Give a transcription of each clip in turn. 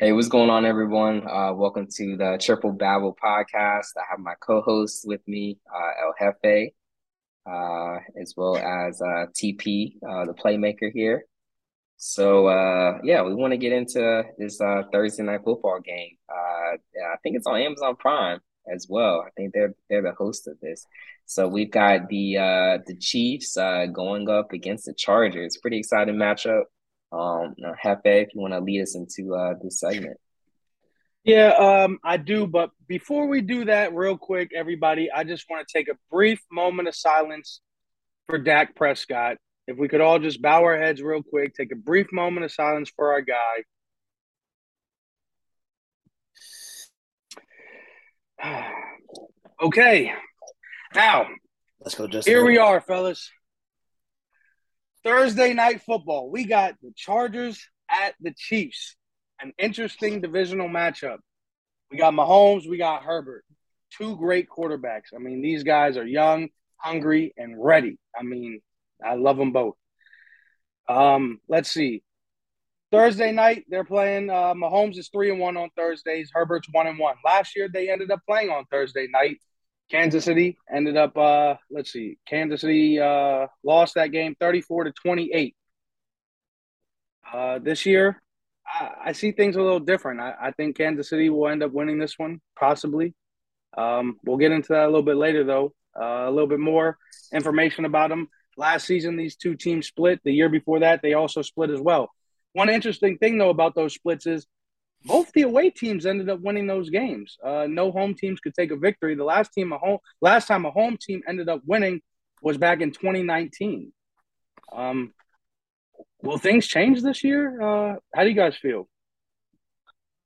Hey, what's going on, everyone? Uh, welcome to the Triple Babble podcast. I have my co-host with me, uh, El Jefe, uh, as well as uh, TP, uh, the playmaker here. So, uh, yeah, we want to get into this Thursday night football game. I think it's on Amazon Prime as well. I think they're they're the host of this. So we've got the the Chiefs going up against the Chargers. Pretty exciting matchup. Um, Jefe, if you want to lead us into uh, this segment. Yeah, um, I do. But before we do that, real quick, everybody, I just want to take a brief moment of silence for Dak Prescott. If we could all just bow our heads real quick, take a brief moment of silence for our guy. okay, now let's go. Just here we are, fellas. Thursday night football. We got the Chargers at the Chiefs. An interesting divisional matchup. We got Mahomes, we got Herbert. Two great quarterbacks. I mean, these guys are young, hungry, and ready. I mean, I love them both. Um, let's see. Thursday night, they're playing. Uh, Mahomes is three and one on Thursdays. Herbert's one and one. Last year, they ended up playing on Thursday night. Kansas City ended up uh let's see. Kansas City uh lost that game 34 to 28. Uh this year I, I see things a little different. I, I think Kansas City will end up winning this one, possibly. Um, we'll get into that a little bit later though. Uh, a little bit more information about them. Last season, these two teams split. The year before that, they also split as well. One interesting thing though about those splits is both the away teams ended up winning those games. Uh, no home teams could take a victory. The last team a home last time a home team ended up winning was back in 2019. Um, will things change this year? Uh, how do you guys feel?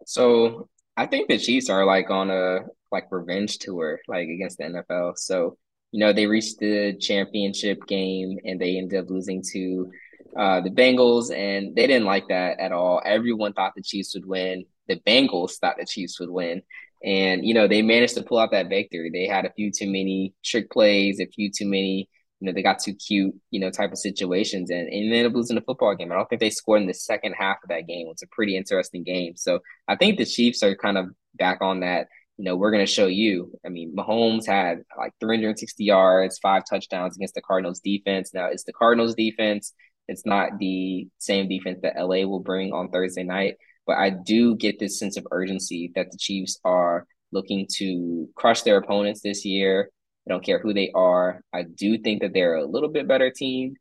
So I think the Chiefs are like on a like revenge tour, like against the NFL. So you know they reached the championship game and they ended up losing to uh, the Bengals, and they didn't like that at all. Everyone thought the Chiefs would win. The Bengals thought the Chiefs would win. And, you know, they managed to pull out that victory. They had a few too many trick plays, a few too many, you know, they got too cute, you know, type of situations and, and ended up losing the football game. I don't think they scored in the second half of that game. It's a pretty interesting game. So I think the Chiefs are kind of back on that. You know, we're going to show you. I mean, Mahomes had like 360 yards, five touchdowns against the Cardinals defense. Now, it's the Cardinals defense it's not the same defense that LA will bring on Thursday night, but I do get this sense of urgency that the Chiefs are looking to crush their opponents this year. I don't care who they are. I do think that they're a little bit better team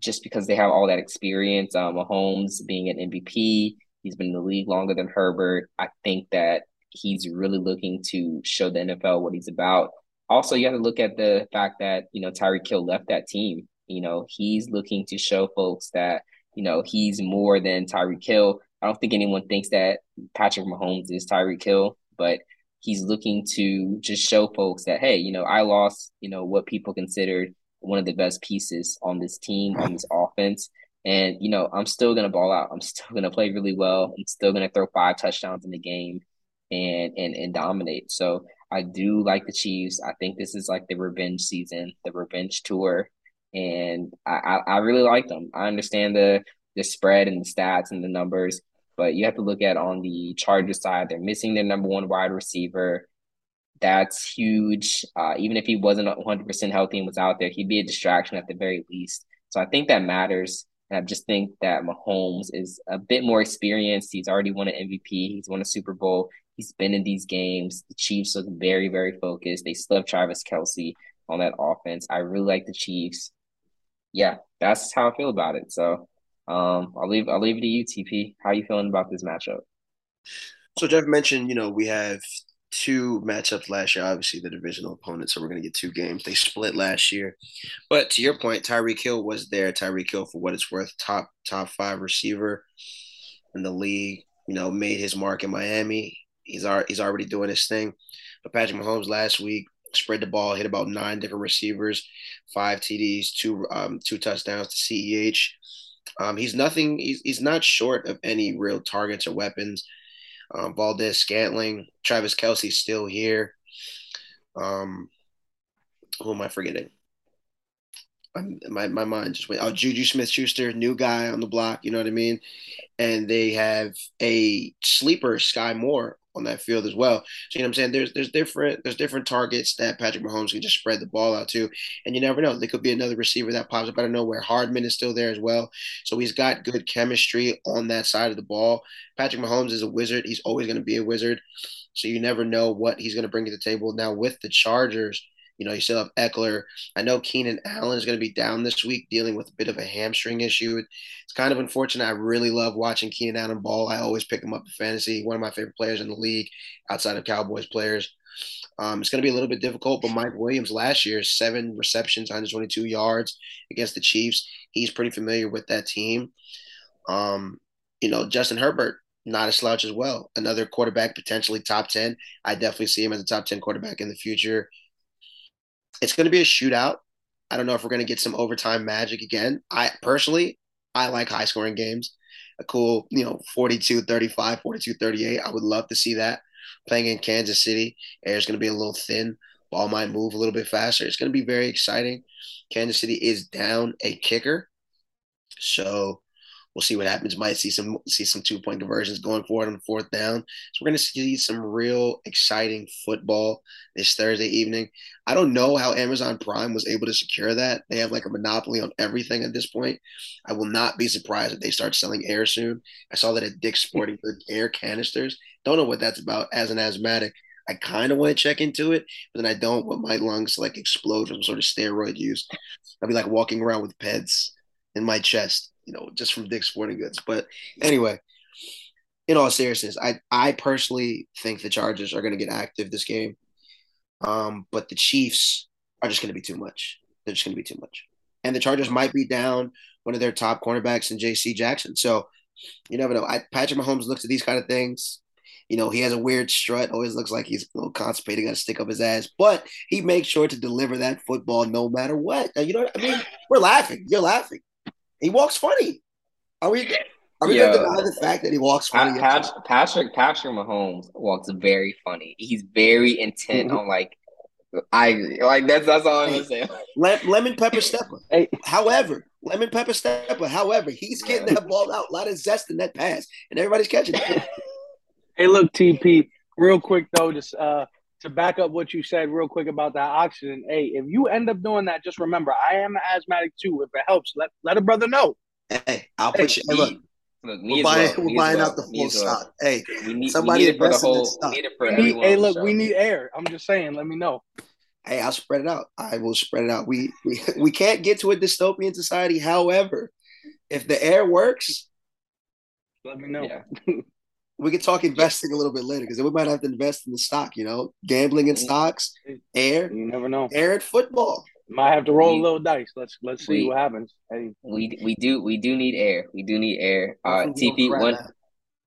just because they have all that experience. Um, Mahomes being an MVP, he's been in the league longer than Herbert. I think that he's really looking to show the NFL what he's about. Also, you have to look at the fact that, you know, Tyreek Hill left that team you know, he's looking to show folks that, you know, he's more than Tyreek Hill. I don't think anyone thinks that Patrick Mahomes is Tyreek Hill, but he's looking to just show folks that, hey, you know, I lost, you know, what people considered one of the best pieces on this team, on this offense. And, you know, I'm still going to ball out. I'm still going to play really well. I'm still going to throw five touchdowns in the game and, and, and dominate. So I do like the Chiefs. I think this is like the revenge season, the revenge tour and I, I, really like them. I understand the the spread and the stats and the numbers, but you have to look at on the Chargers side, they're missing their number one wide receiver. That's huge. Uh, even if he wasn't 100% healthy and was out there, he'd be a distraction at the very least. So I think that matters. And I just think that Mahomes is a bit more experienced. He's already won an MVP. He's won a Super Bowl. He's been in these games. The Chiefs look very, very focused. They still have Travis Kelce on that offense. I really like the Chiefs yeah, that's how I feel about it. So um, I'll leave I'll leave it to you, TP. How you feeling about this matchup? So Jeff mentioned, you know, we have two matchups last year. Obviously, the divisional opponents, so we're going to get two games. They split last year, but to your point, Tyreek Hill was there. Tyreek Hill, for what it's worth, top top five receiver in the league. You know, made his mark in Miami. He's he's already doing his thing. But Patrick Mahomes last week spread the ball, hit about nine different receivers, five TDs, two um, two touchdowns to CEH. Um, he's nothing. He's, he's not short of any real targets or weapons. Um, Valdes-Scantling, Travis Kelce still here. Um, who am I forgetting? my my mind just went. Oh, Juju Smith Schuster, new guy on the block. You know what I mean? And they have a sleeper, Skyy Moore, on that field as well. So you know what I'm saying? There's there's different there's different targets that Patrick Mahomes can just spread the ball out to, and you never know. There could be another receiver that pops up out of nowhere. Hardman is still there as well, so he's got good chemistry on that side of the ball. Patrick Mahomes is a wizard. He's always going to be a wizard. So you never know what he's going to bring to the table. Now with the Chargers, you know, you still have Ekeler. I know Keenan Allen is going to be down this week, dealing with a bit of a hamstring issue. It's kind of unfortunate. I really love watching Keenan Allen ball. I always pick him up in fantasy. One of my favorite players in the league, outside of Cowboys players. Um, it's going to be a little bit difficult, but Mike Williams last year, seven receptions, 122 yards against the Chiefs. He's pretty familiar with that team. Um, you know, Justin Herbert, not a slouch as well. Another quarterback, potentially top 10. I definitely see him as a top 10 quarterback in the future. It's going to be a shootout. I don't know if we're going to get some overtime magic again. I personally, I like high scoring games. A cool, you know, 42 35, 42 38. I would love to see that playing in Kansas City. Air's going to be a little thin. Ball might move a little bit faster. It's going to be very exciting. Kansas City is down a kicker. So We'll see what happens. Might see some see some two point conversions going forward on fourth down. So we're going to see some real exciting football this Thursday evening. I don't know how Amazon Prime was able to secure that. They have like a monopoly on everything at this point. I will not be surprised if they start selling air soon. I saw that at Dick's Sporting Goods air canisters. Don't know what that's about as an asthmatic. I kind of want to check into it, but then I don't want my lungs to like explode from sort of steroid use. I'll be like walking around with peds in my chest you know, just from Dick's Sporting Goods. But anyway, in all seriousness, I I personally think the Chargers are going to get active this game, um, but the Chiefs are just going to be too much. They're just going to be too much, and the Chargers might be down one of their top cornerbacks in J.C. Jackson. So you never know. I, Patrick Mahomes looks at these kind of things. You know, he has a weird strut. Always looks like he's a little constipated, got to stick up his ass. But he makes sure to deliver that football no matter what. you know what I mean? We're laughing. You're laughing. He walks funny. Are we? Are we going to deny the fact that he walks funny? Patrick, Patrick Patrick Mahomes walks very funny. He's very intent mm-hmm. on like I like that's that's all I'm gonna say. lemon pepper stepper. Hey. However, lemon pepper stepper. However, he's getting that ball out. A lot of zest in that pass, and everybody's catching it. hey, look, TP. Real quick though, just uh, to back up what you said real quick about that oxygen, hey, if you end up doing that, just remember I am an asthmatic too. If it helps, let let a brother know. Hey, I'll put you. Hey, look, look we're buying, well, we're buying well, out the full stock. Well. Hey, we need, somebody we need it for the whole. We need it for need, hey, look, we need air. I'm just saying. Let me know. Hey, I'll spread it out. I will spread it out. We we we can't get to a dystopian society. However, if the air works, let me know. Yeah. we could talk investing a little bit later because we might have to invest in the stock. You know, gambling in stocks, air. You never know. Air at football. Might have to roll we, a little dice. Let's let's see we, what happens. Hey. We we do we do need air. We do need air. Uh, TP one.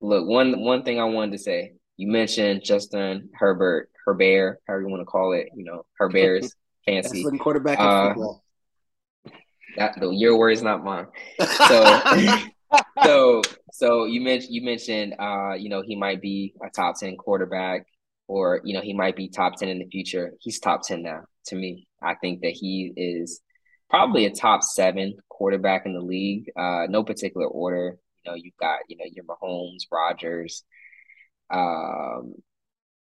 Look, one one thing I wanted to say. You mentioned Justin Herbert, Herbert, however you want to call it. You know, Herbert's fancy quarterback in uh, football. That the your words, not mine. So. so so you mentioned you mentioned uh you know he might be a top 10 quarterback or you know he might be top 10 in the future. He's top 10 now to me. I think that he is probably a top 7 quarterback in the league uh no particular order. You know you've got you know your Mahomes Rodgers, um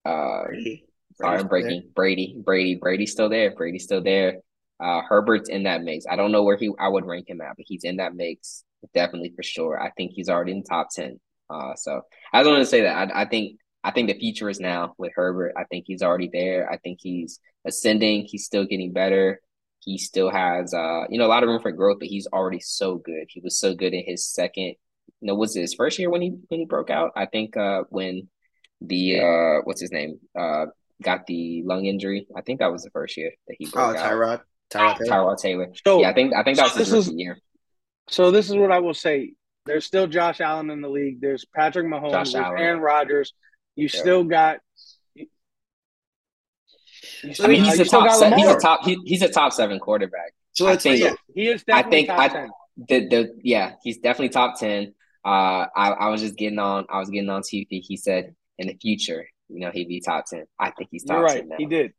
uh Brady. sorry I'm breaking. Brady Brady Brady's still there. Brady's still there. Uh Herbert's in that mix. I don't know where he I would rank him at but he's in that mix definitely for sure. I think he's already in top ten. Uh, so I just want to say that I, I think I think the future is now with Herbert. I think he's already there. I think he's ascending. He's still getting better. He still has uh, you know, a lot of room for growth, but he's already so good. He was so good in his second. You know, was his first year when he when he broke out? I think uh, when the uh, what's his name uh got the lung injury. I think that was the first year that he broke out. oh, Tyrod. Tyrod Taylor. Tyrod Taylor. So, yeah, I think I think that was his rookie year. So this is what I will say. There's still Josh Allen in the league. There's Patrick Mahomes. Josh there's Allen. Aaron Rodgers. You yeah. still got. You still, I mean, he's, a top se- he's a top. He, he's a top seven quarterback. So I think yeah, he is. I think I, 10. The, the yeah, he's definitely top ten. Uh, I, I was just getting on. I was getting on TV. He said in the future, you know, he'd be top ten. I think he's top You're right. ten now. He did.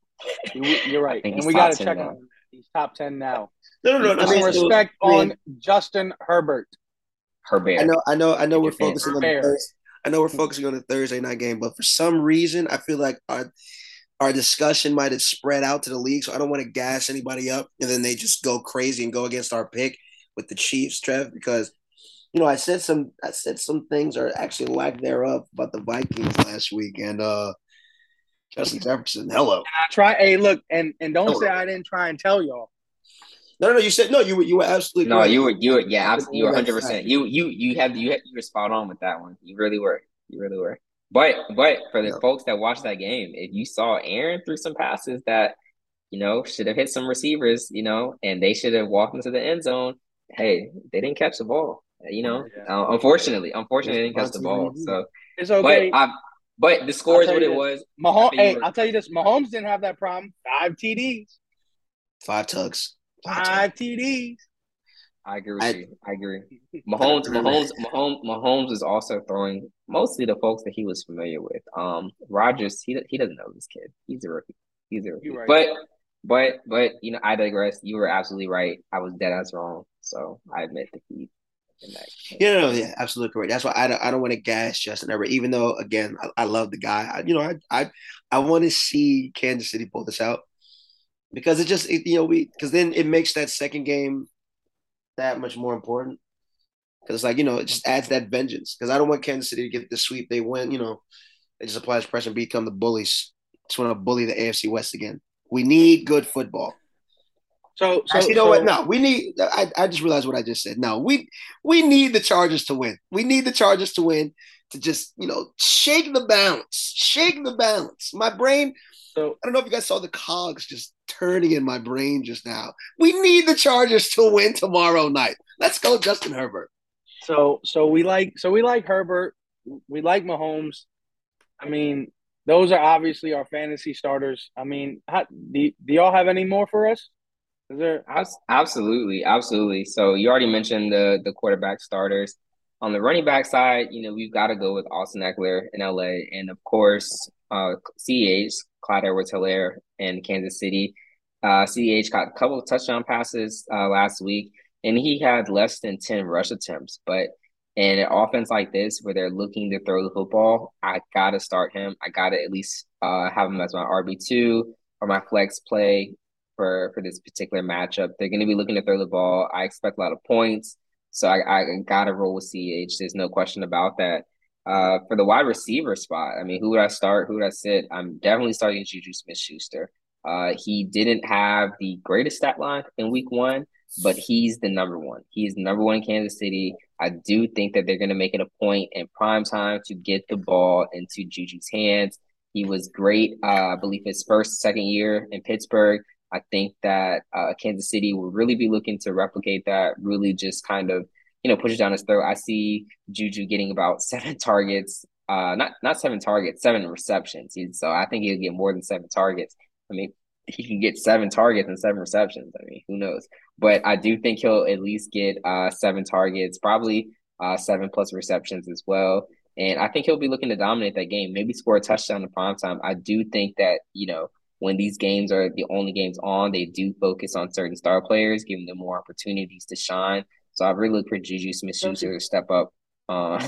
You're right. and we got to check on him. He's top ten now. No, no, no. Put I some mean, respect I mean, on Justin Herbert. Herbert. I know, I know, I know. We're Defense. focusing on the Thursday. I know we're focusing on the Thursday night game, but for some reason, I feel like our our discussion might have spread out to the league. So I don't want to gas anybody up, and then they just go crazy and go against our pick with the Chiefs, Trev, because you know I said some I said some things or actually lack thereof about the Vikings last week, and uh Justin Jefferson, hello. I try. Hey, look, and and don't Hello. say I didn't try and tell y'all. No, no, no. You said no. You were you were absolutely No, correct. you were you were yeah, abs- you were hundred percent. You you you had you had, you were spot on with that one. You really were. You really were. But but for the Yeah. folks that watched that game, if you saw Aaron threw some passes that you know should have hit some receivers, you know, and they should have walked into the end zone. Hey, they didn't catch the ball. You know, Yeah. uh, unfortunately, unfortunately, they didn't catch the ball. So, It's okay. but I, but the score is what it was. Mahomes. I Hey, I'll tell you this. Mahomes didn't have that problem. Five TDs. Five tugs. Five. Five TDs. I agree with I- you. I agree. Mahomes, agree. Mahomes, Mahomes, Mahomes is also throwing mostly the folks that he was familiar with. Um, Rodgers, he he doesn't know this kid. He's a rookie. He's a rookie. Right. But but but you know, I digress. You were absolutely right. I was dead ass wrong. So I admit defeat in that. Yeah, no, yeah, absolutely correct. That's why I don't, I don't want to gas Justin Herbert, even though again I, I love the guy. I, you know, I I, I want to see Kansas City pull this out because it just it, you know we because then it makes that second game that much more important because it's like you know it just adds that vengeance because I don't want Kansas City to get the sweep. They win, you know, they just apply pressure and become the bullies. Just want to bully the AFC West again. We need good football. So, so Actually, you know so, what? No, we need. I, I just realized what I just said. No, we we need the Chargers to win. We need the Chargers to win to just you know shake the balance, shake the balance. My brain. So I don't know if you guys saw the cogs just turning in my brain just now. We need the Chargers to win tomorrow night. Let's go, Justin Herbert. So so we like so we like Herbert. We like Mahomes. I mean, those are obviously our fantasy starters. I mean, how, do, do y'all have any more for us? Is there? Absolutely, absolutely. So you already mentioned the the quarterback starters. On the running back side, you know, we've got to go with Austin Ekeler in LA, and of course, uh, CH Clyde Edwards-Helaire in Kansas City. Uh, CH got a couple of touchdown passes uh, last week, and he had less than ten rush attempts. But in an offense like this, where they're looking to throw the football, I gotta start him. I gotta at least uh, have him as my RB two or my flex play for for this particular matchup. They're going to be looking to throw the ball. I expect a lot of points, so I, I got to roll with CH. There's no question about that. Uh, for the wide receiver spot, I mean, who would I start? Who would I sit? I'm definitely starting Juju Smith-Schuster. Uh, he didn't have the greatest stat line in Week One, but he's the number one. He's number one in Kansas City. I do think that they're going to make it a point in prime time to get the ball into Juju's hands. He was great, uh, I believe, his first, second year in Pittsburgh. I think that uh, Kansas City will really be looking to replicate that, really just kind of, you know, push it down his throat. I see Juju getting about seven targets, uh, not not seven targets, seven receptions. So I think he'll get more than seven targets. I mean, he can get seven targets and seven receptions. I mean, who knows? But I do think he'll at least get uh, seven targets, probably uh, seven plus receptions as well. And I think he'll be looking to dominate that game, maybe score a touchdown in prime time. I do think that, you know, when these games are the only games on, they do focus on certain star players, giving them more opportunities to shine. So I really look for Juju Smith Schuster to step up uh,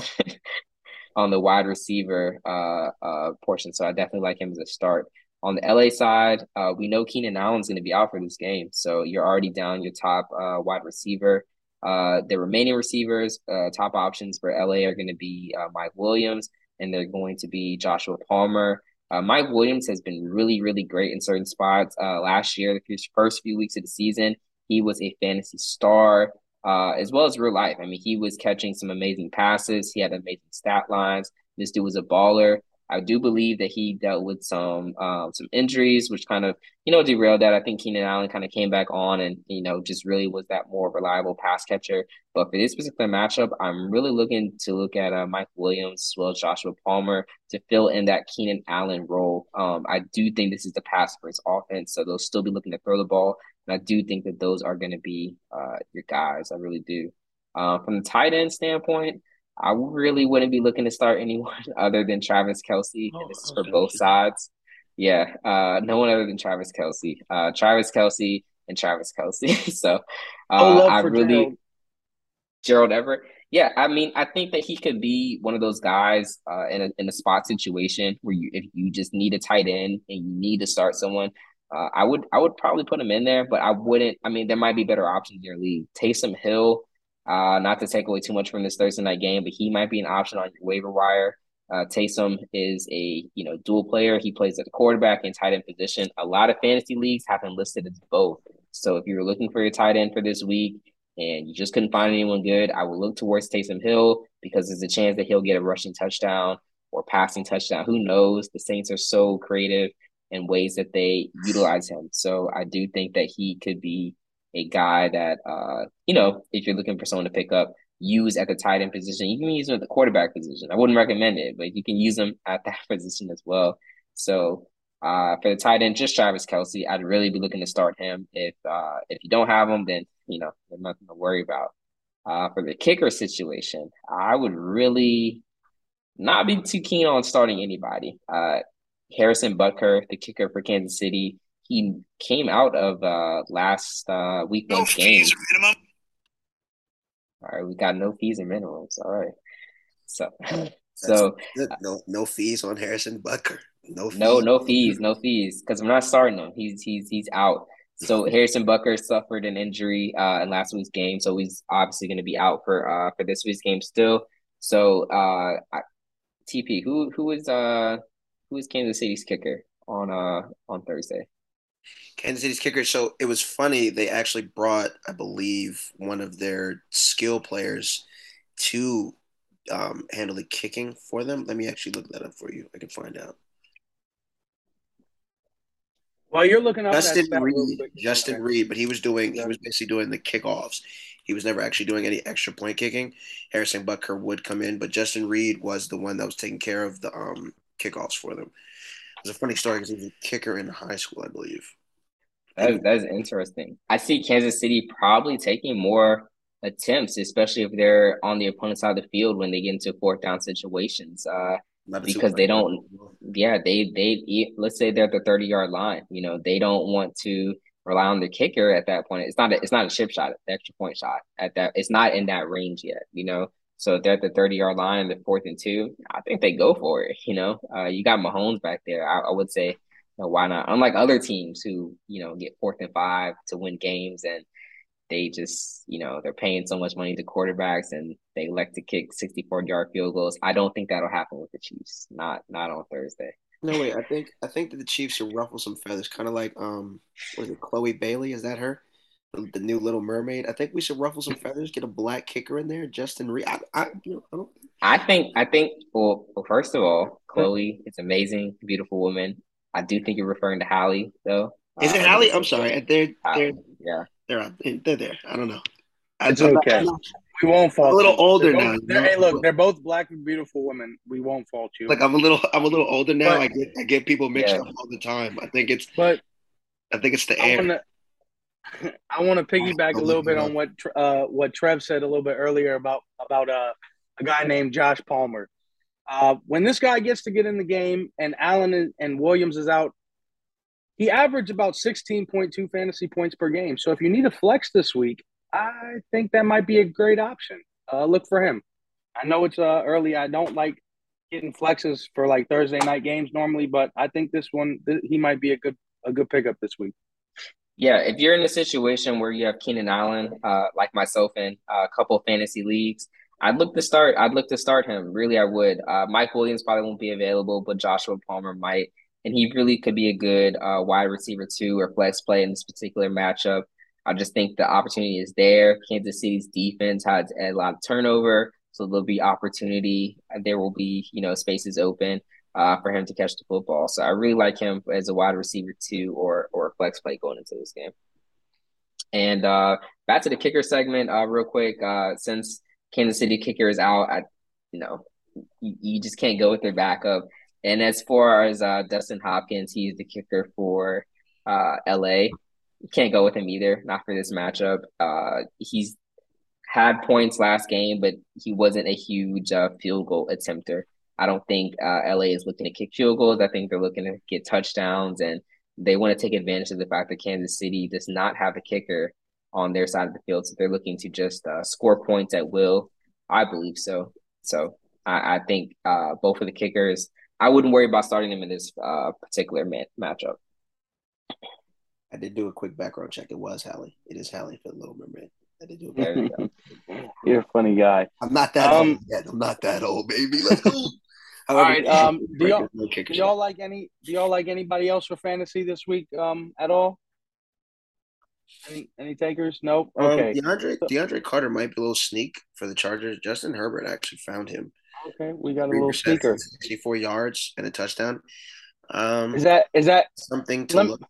on the wide receiver uh, uh, portion. So I definitely like him as a start. On the LA side, uh, we know Keenan Allen's going to be out for this game. So you're already down your top uh, wide receiver. Uh, the remaining receivers, uh, top options for LA are going to be uh, Mike Williams, and they're going to be Joshua Palmer. Uh, Mike Williams has been really, really great in certain spots. Uh, last year, the first few weeks of the season, he was a fantasy star, uh, as well as real life. I mean, he was catching some amazing passes. He had amazing stat lines. This dude was a baller. I do believe that he dealt with some um, some injuries, which kind of you know derailed that. I think Keenan Allen kind of came back on and you know just really was that more reliable pass catcher. But for this particular matchup, I'm really looking to look at uh, Mike Williams as well as Joshua Palmer to fill in that Keenan Allen role. Um, I do think this is the pass first offense, so they'll still be looking to throw the ball, and I do think that those are going to be uh, your guys. I really do. Uh, from the tight end standpoint. I really wouldn't be looking to start anyone other than Travis Kelce. Oh, and this is for both sides. Yeah, uh, no one other than Travis Kelce. Uh, Travis Kelce and Travis Kelce. so uh, I really Gerald. Gerald Everett. Yeah, I mean, I think that he could be one of those guys uh, in a in a spot situation where you if you just need a tight end and you need to start someone. Uh, I would I would probably put him in there, but I wouldn't. I mean, there might be better options in your league. Taysom Hill, uh, not to take away too much from this Thursday night game, but he might be an option on your waiver wire. Uh, Taysom is a you know dual player. He plays at the quarterback and tight end position. A lot of fantasy leagues have him listed as both. So if you're looking for your tight end for this week, and you just couldn't find anyone good, I would look towards Taysom Hill because there's a chance that he'll get a rushing touchdown or passing touchdown. Who knows? The Saints are so creative in ways that they utilize him. So I do think that he could be a guy that uh, you know, if you're looking for someone to pick up, use at the tight end position. You can use him at the quarterback position. I wouldn't recommend it, but you can use him at that position as well. So uh, for the tight end, just Travis Kelce. I'd really be looking to start him. If uh, if you don't have him, then you know there's nothing to worry about. Uh, for the kicker situation, I would really not be too keen on starting anybody. Uh, Harrison Butker, the kicker for Kansas City, he came out of uh, last uh, week no game. Minimum. All right, we got no fees or minimums. All right, so so no no fees on Harrison Butker. No, fees. no, no fees, no fees, because I'm not starting him. He's he's he's out. So Harrison Butker suffered an injury uh, in last week's game, so he's obviously going to be out for uh for this week's game still. So uh, I, TP, who who is uh who is Kansas City's kicker on uh on Thursday? Kansas City's kicker. So it was funny. They actually brought, I believe, one of their skill players to um, handle the kicking for them. Let me actually look that up for you. I can find out. While you're looking up Justin Reid. Justin. Reid, but he was doing he was basically doing the kickoffs. He was never actually doing any extra point kicking. Harrison Butker would come in, but Justin Reid was the one that was taking care of the um, kickoffs for them. It was a funny story because he was a kicker in high school, I believe. That, that's interesting. I see Kansas City probably taking more attempts, especially if they're on the opponent's side of the field when they get into fourth down situations. Uh, because they don't yeah they they let's say they're at the 30 yard line you know they don't want to rely on the kicker at that point it's not a, it's not a chip shot the extra point shot at that it's not in that range yet you know so they're at the 30 yard line the fourth and two i think they go for it you know uh, you got Mahomes back there i, I would say you know, why not unlike other teams who you know get fourth and five to win games and they just, you know, they're paying so much money to quarterbacks and they elect to kick 64 yard field goals. I don't think that'll happen with the Chiefs. Not not on Thursday. No way. I think I think that the Chiefs should ruffle some feathers, kind of like um, was it Chloe Bailey? Is that her? The, the, new Little Mermaid. I think we should ruffle some feathers, get a black kicker in there, Justin Reid. I, I, you know, I don't. I think I think well, well, first of all, Chloe is amazing, beautiful woman. I do think you're referring to Halle though. Is it uh, Halle? I'm sorry. They're, they're, yeah. They're they're there. I don't know. It's I'm okay. Not, we won't fault. I'm a little older both, now. They're, hey, look, they're both black and beautiful women. We won't fault you. Like I'm a little, I'm a little older now. But, I get, I get people mixed yeah. up all the time. I think it's, but I think it's the I air. Wanna, I want to piggyback a little bit on what uh, what Trev said a little bit earlier about about uh, a guy named Josh Palmer. Uh, when this guy gets to get in the game and Allen and Williams is out, he averaged about 16.2 fantasy points per game. So if you need a flex this week, I think that might be a great option. Uh, look for him. I know it's uh, early. I don't like getting flexes for like Thursday night games normally, but I think this one th- he might be a good a good pickup this week. Yeah, if you're in a situation where you have Keenan Allen, uh, like myself in a couple fantasy leagues, I'd look to start. I'd look to start him. Really, I would. Uh, Mike Williams probably won't be available, but Joshua Palmer might and he really could be a good uh, wide receiver too or flex play in this particular matchup. I just think the opportunity is there. Kansas City's defense has a lot of turnover, so there'll be opportunity. There will be you know spaces open uh, for him to catch the football. So I really like him as a wide receiver too, or or flex play going into this game. And uh, back to the kicker segment, uh, real quick. Uh, since Kansas City kicker is out, I, you know, you, you just can't go with their backup. And as far as uh, Dustin Hopkins, he's the kicker for uh, LA. You can't go with him either, not for this matchup. Uh, he's had points last game, but he wasn't a huge uh, field goal attempter. I don't think uh, LA is looking to kick field goals. I think they're looking to get touchdowns and they want to take advantage of the fact that Kansas City does not have a kicker on their side of the field, so they're looking to just uh, score points at will. I believe so. So I, I think uh, both of the kickers, I wouldn't worry about starting them in this uh, particular man- matchup. I did do a quick background check. It was Halle. It is Halle for the Little Mermaid. I did do a there you go. You're a funny guy. I'm not that um, old yet. I'm not that old, baby. Let's go. All right. Um, do y'all, do y'all like any? Do y'all like anybody else for fantasy this week? Um, at all? Any any takers? Nope. Um, okay. Um, DeAndre DeAndre Carter might be a little sneak for the Chargers. Justin Herbert actually found him. Okay, we got a little sneaker. Sixty-four yards and a touchdown. Um, is that is that something to look? At.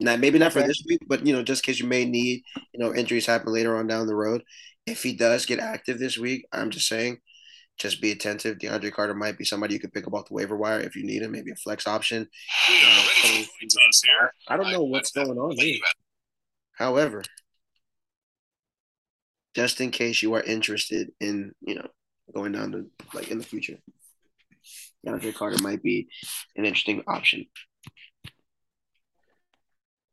Now, maybe not okay. for this week, but you know, just because you may need, you know, injuries happen later on down the road. If he does get active this week, I'm just saying, just be attentive. DeAndre Carter might be somebody you could pick up off the waiver wire if you need him, maybe a flex option. You uh, I don't know what's going on here. However, just in case you are interested in, you know, going down to like in the future, DeAndre Carter might be an interesting option.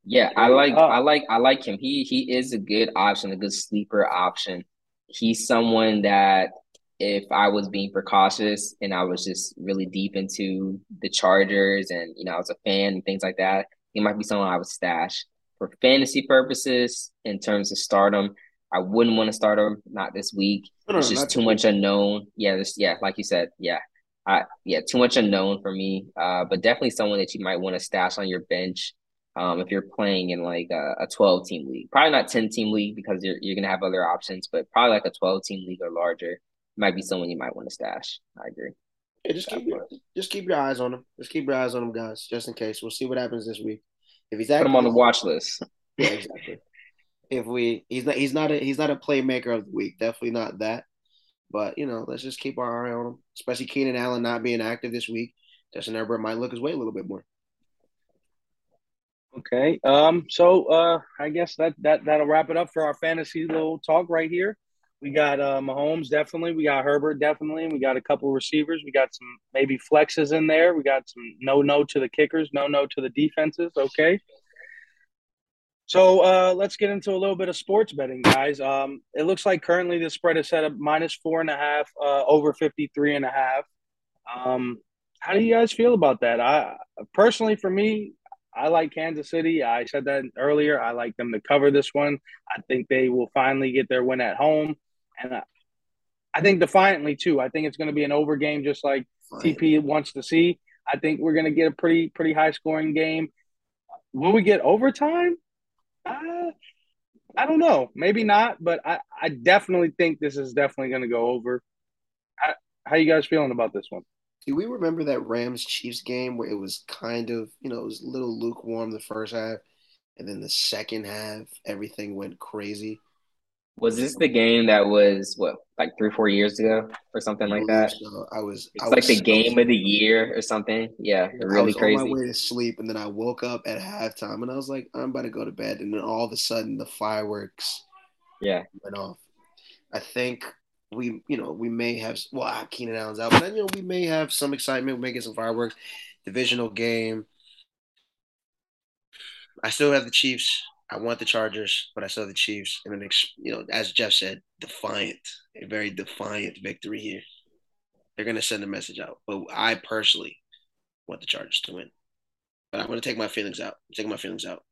Yeah, I like oh. I like I like him. He he is a good option, a good sleeper option. He's someone that if I was being precautious and I was just really deep into the Chargers and you know I was a fan and things like that, he might be someone I would stash for fantasy purposes in terms of stardom. I wouldn't want to start him not this week. No, it's just too much unknown. Yeah, this yeah, like you said, yeah. I yeah, too much unknown for me. Uh, but definitely someone that you might want to stash on your bench um, if you're playing in like a, a 12 team league. Probably not 10 team league because you're, you're going to have other options, but probably like a 12 team league or larger might be someone you might want to stash. I agree. Yeah, just keep your, just keep your eyes on him. Just keep your eyes on him, guys, just in case. We'll see what happens this week. If he's put him on the watch list. Yeah, exactly. if we he's not he's not a he's not a playmaker of the week. Definitely not that. But you know, let's just keep our eye on him. Especially Keenan Allen not being active this week. Justin Herbert might look his way a little bit more. Okay. Um. So, uh, I guess that that that'll wrap it up for our fantasy little talk right here. We got uh, Mahomes definitely. We got Herbert definitely. We got a couple receivers. We got some maybe flexes in there. We got some no no to the kickers, no no to the defenses. Okay. So uh, let's get into a little bit of sports betting, guys. Um, it looks like currently the spread is set up minus four and a half, uh, over 53 and a half. Um, how do you guys feel about that? I personally, for me, I like Kansas City. I said that earlier. I like them to cover this one. I think they will finally get their win at home, and I, I think defiantly too. I think it's going to be an over game, just like TP wants to see. I think we're going to get a pretty pretty high scoring game. Will we get overtime? Uh, I don't know. Maybe not, but I, I definitely think this is definitely going to go over. How, how you guys feeling about this one? Do we remember that Rams Chiefs game where it was kind of, you know, it was a little lukewarm the first half, and then the second half, everything went crazy? Was this the game that was what, like three, four years ago, or something like that? So. I was. It's I like was the game of the year or something. Yeah, really I was crazy. on my way to sleep, and then I woke up at halftime, and I was like, I'm about to go to bed, and then all of a sudden, the fireworks, yeah, went off. I think we, you know, we may have well, Keenan Allen's out, but you know, we may have some excitement. We may get some fireworks. Divisional game. I still have the Chiefs. I want the Chargers, but I saw the Chiefs. And then, you know, as Jeff said, defiant, a very defiant victory here. They're going to send a message out. But I personally want the Chargers to win. But I'm going to take my feelings out. I'm taking my feelings out.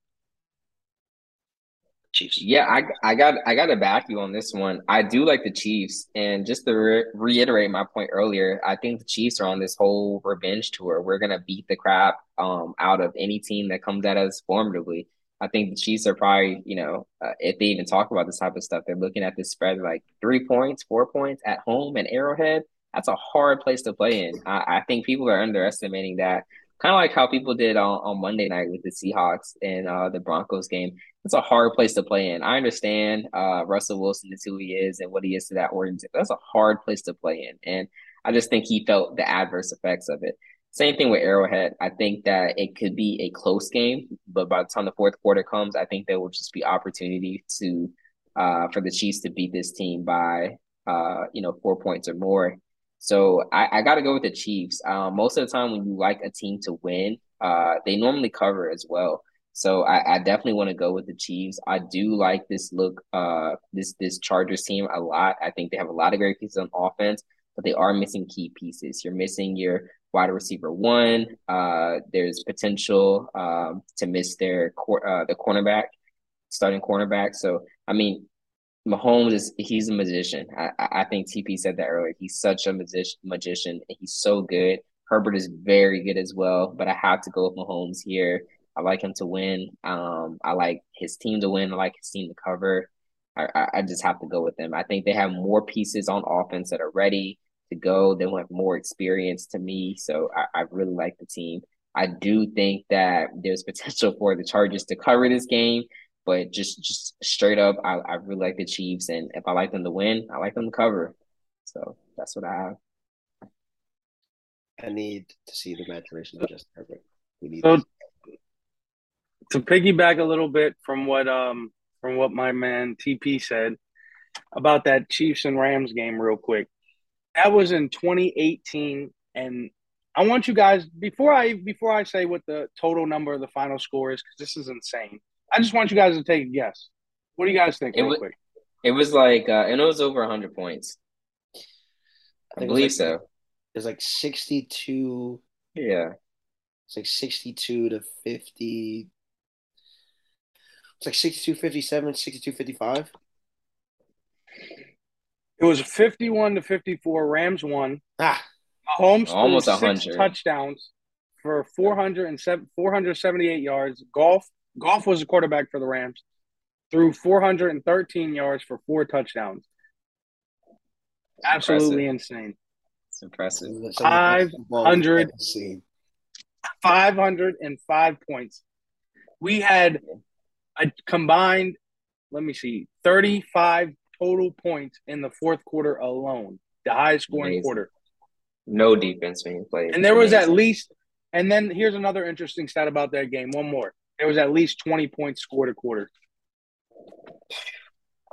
Chiefs. Yeah, I I got I got to back you on this one. I do like the Chiefs, and just to re- reiterate my point earlier, I think the Chiefs are on this whole revenge tour. We're gonna beat the crap um out of any team that comes at us formidably. I think the Chiefs are probably, you know, uh, if they even talk about this type of stuff, they're looking at this spread like three points, four points at home and Arrowhead. That's a hard place to play in. I, I think people are underestimating that kind of like how people did on, on Monday night with the Seahawks and uh, the Broncos game. It's a hard place to play in. I understand uh, Russell Wilson is who he is and what he is to that organization. That's a hard place to play in, and I just think he felt the adverse effects of it. Same thing with Arrowhead. I think that it could be a close game, but by the time the fourth quarter comes, I think there will just be opportunity to uh, for the Chiefs to beat this team by uh, you know four points or more. So I, I got to go with the Chiefs. Um, most of the time, when you like a team to win, uh, they normally cover as well. So I, I definitely want to go with the Chiefs. I do like this look, uh, this this Chargers team a lot. I think they have a lot of great pieces on offense, but they are missing key pieces. You're missing your wide receiver one. Uh, there's potential um, to miss their cor- uh, the cornerback, starting cornerback. So I mean, Mahomes is he's a magician. I, I think TP said that earlier. He's such a magician. Magician. He's so good. Herbert is very good as well, but I have to go with Mahomes here. I like him to win. Um, I like his team to win. I like his team to cover. I, I just have to go with them. I think they have more pieces on offense that are ready to go. They want more experience to me. So I, I really like the team. I do think that there's potential for the Chargers to cover this game, but just just straight up, I, I really like the Chiefs. And if I like them to win, I like them to cover. So that's what I have. I need to see the maturation of Justin Herbert. We need so, to piggyback a little bit from what um from what my man TP said about that Chiefs and Rams game real quick. That was in 2018 and I want you guys before I before I say what the total number of the final score is cuz this is insane. I just want you guys to take a guess. What do you guys think it real was, quick? It was like uh and it was over 100 points. I, I believe like, so. It's like 62 Yeah. It's like 62 to 50 it's like 62 57, 62 55. It was 51 to 54. Rams won. Ah. Mahomes almost 100 touchdowns for 407, 478 yards. Goff Goff was the quarterback for the Rams. Threw 413 yards for four touchdowns. Absolutely insane. It's impressive. 500, 505 points. We had a combined, let me see, 35 total points in the fourth quarter alone, the highest scoring Amazing. quarter. No defense being played. And there was at least, and then here's another interesting stat about that game. One more. There was at least 20 points scored a quarter.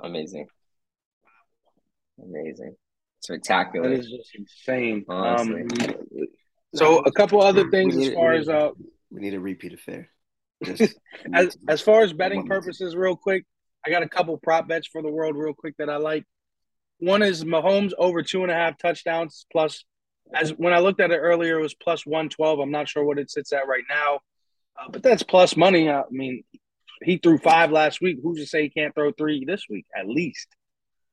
Amazing. Amazing. Spectacular. That is just insane. Um, so a couple other things as far as uh we need a repeat affair as as far as betting purposes, real quick, I got a couple prop bets for the world, real quick, that I like. One is Mahomes over two and a half touchdowns plus. As when I looked at it earlier, it was plus one twelve. I'm not sure what it sits at right now, uh, but that's plus money. I mean, he threw five last week. Who's to say he can't throw three this week at least?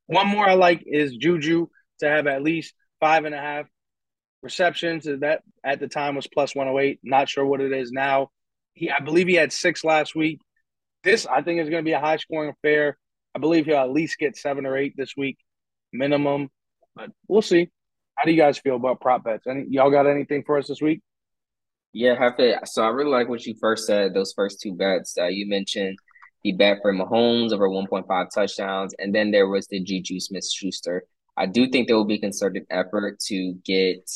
One more I like is Juju to have at least five and a half receptions. That at the time was plus 108. Not sure what it is now. He, I believe he had six last week. This, I think, is going to be a high scoring affair. I believe he'll at least get seven or eight this week, minimum. But we'll see. How do you guys feel about prop bets? Any y'all got anything for us this week? Yeah, have to. So I really like what you first said. Those first two bets uh, you mentioned the bet for Mahomes over 1.5 touchdowns, and then there was the Juju Smith Schuster. I do think there will be concerted effort to get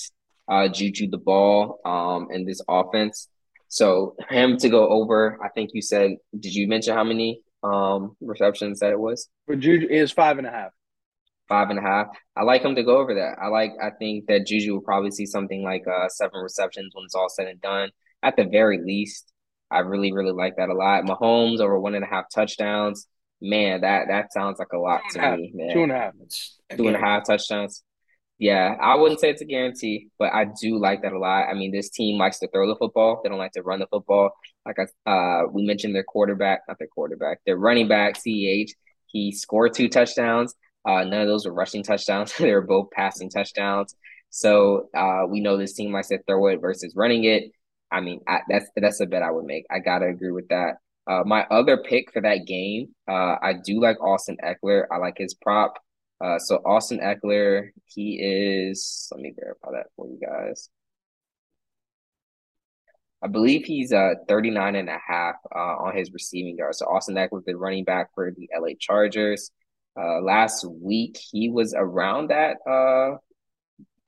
uh, Juju the ball um, in this offense. So him to go over, I think you said, did you mention how many um receptions that it was? For Juju is five and a half. Five and a half. I like him to go over that. I like. I think that Juju will probably see something like uh seven receptions when it's all said and done. At the very least, I really really like that a lot. Mahomes over one and a half touchdowns. Man, that that sounds like a lot to me. Man. Two and a half. Two and a half touchdowns. Yeah, I wouldn't say it's a guarantee, but I do like that a lot. I mean, this team likes to throw the football. They don't like to run the football. Like I, uh, we mentioned their quarterback, not their quarterback, their running back, CEH. He scored two touchdowns. Uh, none of those were rushing touchdowns. they were both passing touchdowns. So uh, we know this team likes to throw it versus running it. I mean, I, that's that's a bet I would make. I gotta agree with that. Uh, my other pick for that game, uh, I do like Austin Ekeler. I like his prop. Uh, so Austin Ekeler, he is, let me verify that for you guys. I believe he's uh 39 and a half uh, on his receiving yards. So Austin Ekeler, the running back for the LA Chargers. Uh, last week he was around that uh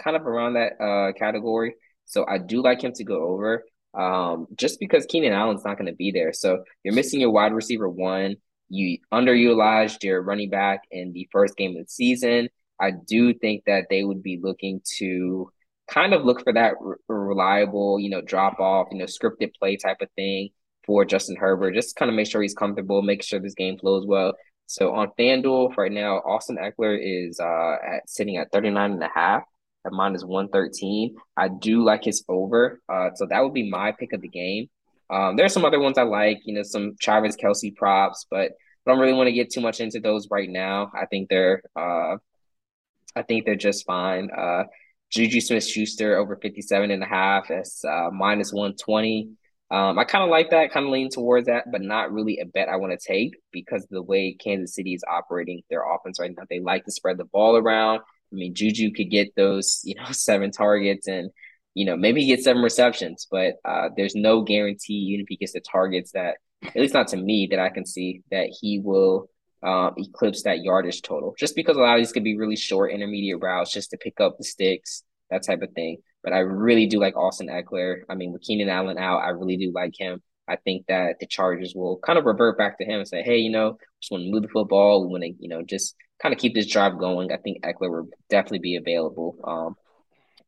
kind of around that uh category. So I do like him to go over. Um, just because Keenan Allen's not going to be there. So you're missing your wide receiver one you underutilized your running back in the first game of the season. I do think that they would be looking to kind of look for that re- reliable, you know, drop off, you know, scripted play type of thing for Justin Herbert. Just kind of make sure he's comfortable, make sure this game flows well. So on FanDuel right now, Austin Ekeler is uh, at sitting at 39 and a half at minus 113. I do like his over. Uh, so that would be my pick of the game. Um, there's some other ones I like, you know, some Travis Kelce props, but I don't really want to get too much into those right now. I think they're uh, I think they're just fine. Uh, Juju Smith Schuster over 57 and a half. That's uh, minus 120. Um, I kind of like that, kind of lean towards that, but not really a bet I want to take because the way Kansas City is operating their offense right now. They like to spread the ball around. I mean, Juju could get those, you know, seven targets and, you know, maybe he gets seven receptions, but uh, there's no guarantee, even if he gets the targets that, at least not to me, that I can see that he will um, eclipse that yardage total. Just because a lot of these could be really short intermediate routes just to pick up the sticks, that type of thing. But I really do like Austin Ekeler. I mean, with Keenan Allen out, I really do like him. I think that the Chargers will kind of revert back to him and say, hey, you know, just want to move the football. We want to, you know, just kind of keep this drive going. I think Ekeler will definitely be available um,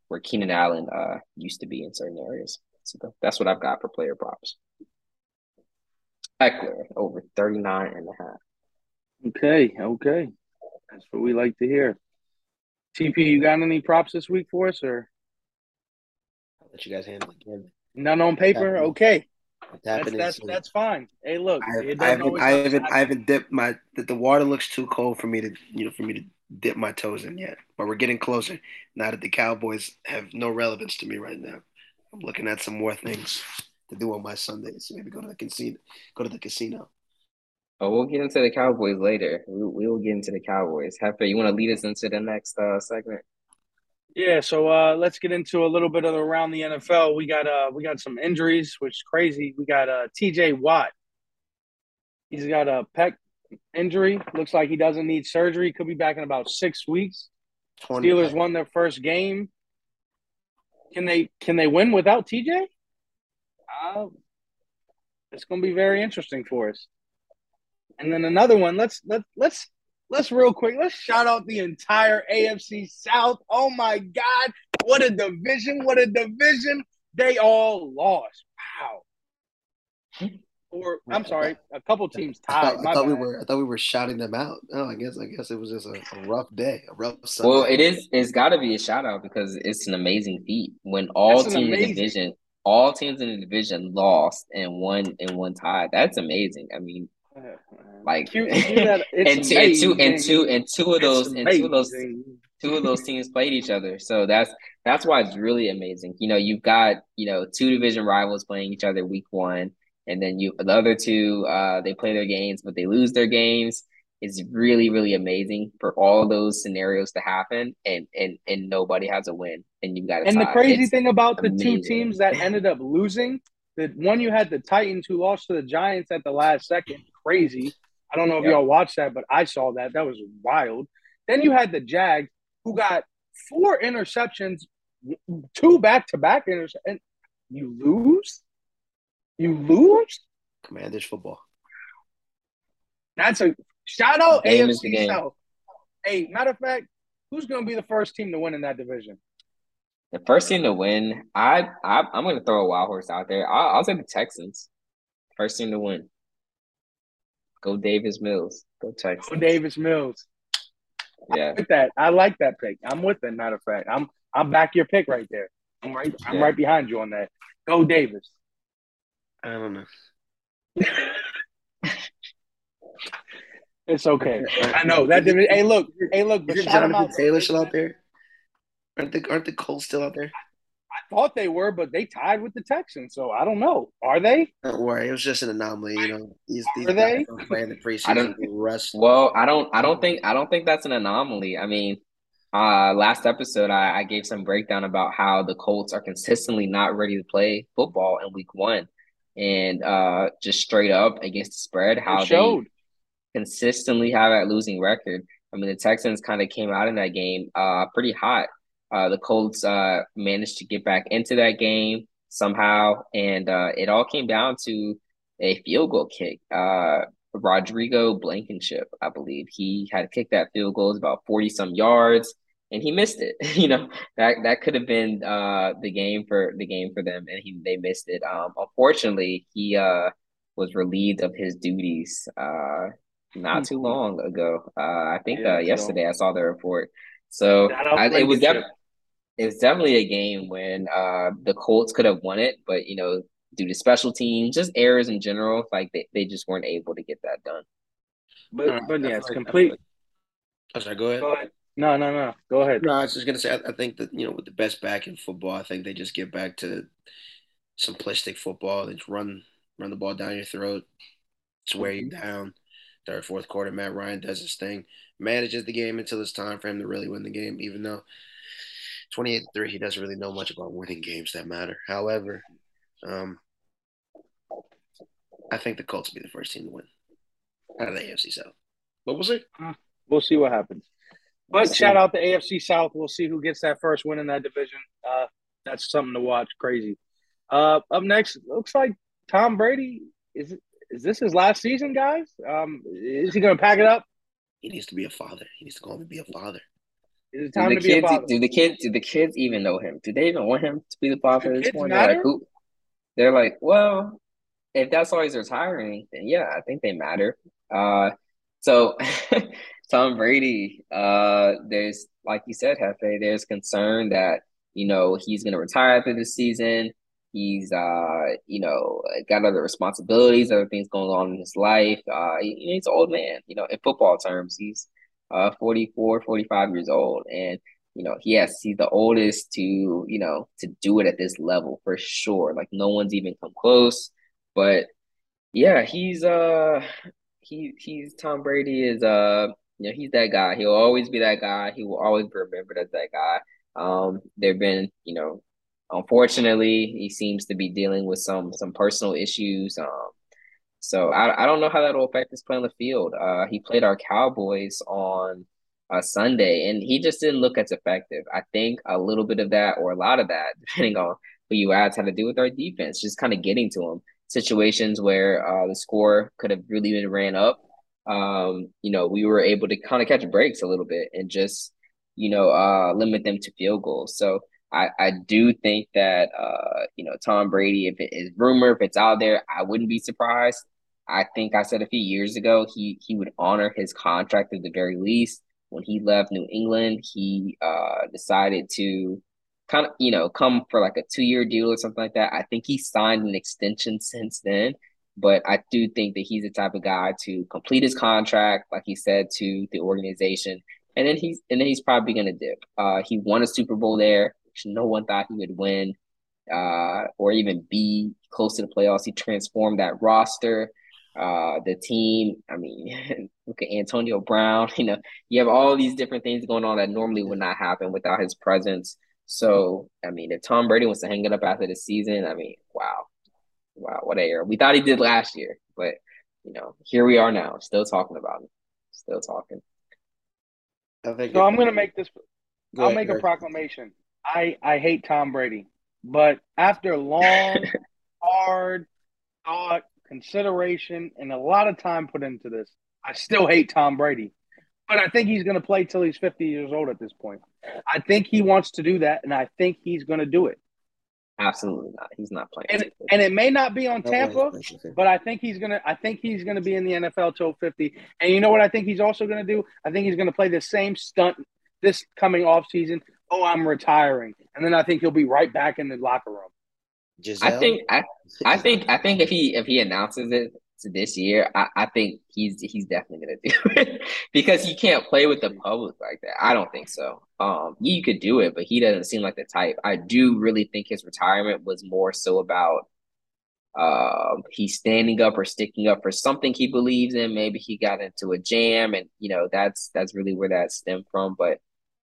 where Keenan Allen uh, used to be in certain areas. So that's what I've got for player props. Ekeler over 39 and a half. Okay, okay. That's what we like to hear. TP, you got any props this week for us or? I'll let you guys handle it again. None on paper? Happening. Okay. That's that's that's fine. Hey, look, I, it I haven't, I have to haven't, I haven't dipped my. The, the water looks too cold for me to, you know, for me to dip my toes in yet. But we're getting closer. Now that the Cowboys have no relevance to me right now, I'm looking at some more things to do on my Sundays. Maybe go to the casino. Go to the casino. Oh, we'll get into the Cowboys later. We, we will get into the Cowboys. Jefe, you want to lead us into the next uh, segment? Yeah, so uh, let's get into a little bit of around the NFL. We got uh we got some injuries, which is crazy. We got uh TJ Watt. He's got a pec injury. Looks like he doesn't need surgery. Could be back in about six weeks. 20, Steelers won their first game. Can they can they win without TJ? Uh, it's going to be very interesting for us. And then another one. Let's let let's let's real quick. Let's shout out the entire AFC South. Oh my God! What a division! What a division! They all lost. Wow. Or I'm sorry, a couple teams I tied. thought, I thought we were. I thought we were shouting them out. No, I guess. I guess it was just a, a rough day, a rough Sunday. Well, it is. It's got to be a shout out because it's an amazing feat when all That's an teams in the division, all teams in the division lost and one and one tied. That's amazing. I mean, like Cue- cue that- it's and, two, and two and two and two of those and two of those two of those teams played each other. So that's that's why it's really amazing. You know, you've got you know two division rivals playing each other week one, and then you the other two uh, they play their games, but they lose their games. It's really really amazing for all those scenarios to happen, and and and nobody has a win, and you've got And the crazy It's- thing about the two teams that ended up losing, the one you had the Titans who lost to the Giants at the last second, crazy. I don't know if Yep. y'all watched that, but I saw that. That was wild. Then you had the Jags who got four interceptions, two back to back interceptions. and You lose? You lose? Commanders football. That's a shout out The game AFC. South. Hey, matter of fact, who's going to be the first team to win in that division? The first team to win, I, I I'm going to throw a wild horse out there. I'll, I'll say the Texans. First team to win. Go Davis Mills. Go Texans. Go Davis Mills. Yeah. with that. I like that pick. I'm with it. Matter of fact, I'm I'm back your pick right there. I'm right. I'm Yeah. right behind you on that. Go Davis. I don't know. It's okay. I know that. divi- Hey, look. Hey, look. But Isn't Jonathan. Taylor still out there? Aren't the aren't the Colts still out there? I thought they were, but they tied with the Texans. So I don't know. Are they? Don't worry, it was just an anomaly. You know, these these Are they? don't play in the I preseason. don't- They. Well, I don't I don't think I don't think that's an anomaly. I mean, uh last episode I, I gave some breakdown about how the Colts are consistently not ready to play football in week one. And uh just straight up against the spread, how It they consistently have that losing record. I mean, the Texans kind of came out in that game uh pretty hot. Uh the Colts uh managed to get back into that game somehow, and uh it all came down to a field goal kick. Uh Rodrigo Blankenship, I believe. He had kicked that field goal, about 40 some yards, and he missed it. you know that that could have been uh, the game for the game for them, and he they missed it. Um, unfortunately, he uh, was relieved of his duties uh, not too long ago. Uh, I think yeah, uh, yesterday so. I saw the report. So I, it was def- it was definitely a game when uh, the Colts could have won it, but you know due to special teams, just errors in general, like they, they just weren't able to get that done. But but yeah, it's complete. Oh, sorry, go ahead. Go ahead. No, no, no. Go ahead. No, I was just gonna say. I, I, think that you know, with the best back in football, I think they just get back to simplistic football. They just run run the ball down your throat, just wear you mm-hmm. down. Third, fourth quarter, Matt Ryan does his thing, manages the game until it's time for him to really win the game. Even though twenty eight three, he doesn't really know much about winning games that matter. However, um, I think the Colts will be the first team to win out of the AFC South. But we'll see. We'll see what happens. But shout out the AFC South. We'll see who gets that first win in that division. Uh, that's something to watch. Crazy. Uh, up next, looks like Tom Brady. Is is this his last season, guys? Um, is he going to pack it up? He needs to be a father. He needs to go home and be a father. Is it time do the to kids, be a father? Do the kids? Do the kids even know him? Do they even want him to be the father? Do kids matter? They're like, who? They're like, well, if that's why he's retiring, then yeah, I think they matter. Uh, so Tom Brady, uh, there's like you said, Jefe, there's concern that you know he's going to retire after this season. He's uh, you know, got other responsibilities, other things going on in his life. Uh, he, he's an old man, you know, in football terms, he's uh 44, 45 years old, and you know, yes, he's the oldest to you know to do it at this level for sure. Like no one's even come close. But yeah, he's uh he he's Tom Brady is uh you know he's that guy. He'll always be that guy. He will always be remembered as that guy. Um, there've been you know, unfortunately, he seems to be dealing with some some personal issues. Um, so I I don't know how that will affect his play on the field. Uh, he played our Cowboys on a Sunday, and he just didn't look as effective. I think a little bit of that, or a lot of that, depending on who you ask, had to do with our defense, just kind of getting to him situations where uh, the score could have really been ran up, um, you know, we were able to kind of catch breaks a little bit and just, you know, uh, limit them to field goals. So I, I do think that, uh, you know, Tom Brady, if it is rumor, if it's out there, I wouldn't be surprised. I think I said a few years ago he he would honor his contract at the very least. When he left New England, he uh, decided to kind of, you know, come for like a two year deal or something like that. I think he signed an extension since then, but I do think that he's the type of guy to complete his contract, like he said to the organization, and then he's and then he's probably gonna dip. Uh, he won a Super Bowl there, which no one thought he would win, uh, or even be close to the playoffs. He transformed that roster. Uh, the team, I mean, look at Antonio Brown. You know, you have all these different things going on that normally would not happen without his presence. So, I mean, if Tom Brady wants to hang it up after the season, I mean, wow, wow, what a year. We thought he did last year, but you know, here we are now, still talking about him, still talking. I think so. I'm going to make this. Go I'll ahead, make a proclamation. I I hate Tom Brady, but after long, hard thought, consideration, and a lot of time put into this, I still hate Tom Brady. But I think he's going to play till he's 50 years old at this point. I think he wants to do that, and I think he's going to do it. Absolutely not. He's not playing. And, and it may not be on Tampa, but I think he's gonna. I think he's gonna be in the NFL till fifty. And you know what? I think he's also gonna do. I think he's gonna play the same stunt this coming off season. Oh, I'm retiring, and then I think he'll be right back in the locker room. Gisele? I think. I, I think. I think if he if he announces it to this year, I, I think he's he's definitely gonna do it because you can't play with the public like that. I don't think so. Um, you could do it, but he doesn't seem like the type. I do really think his retirement was more so about um he's standing up or sticking up for something he believes in. Maybe he got into a jam, and you know that's that's really where that stemmed from. But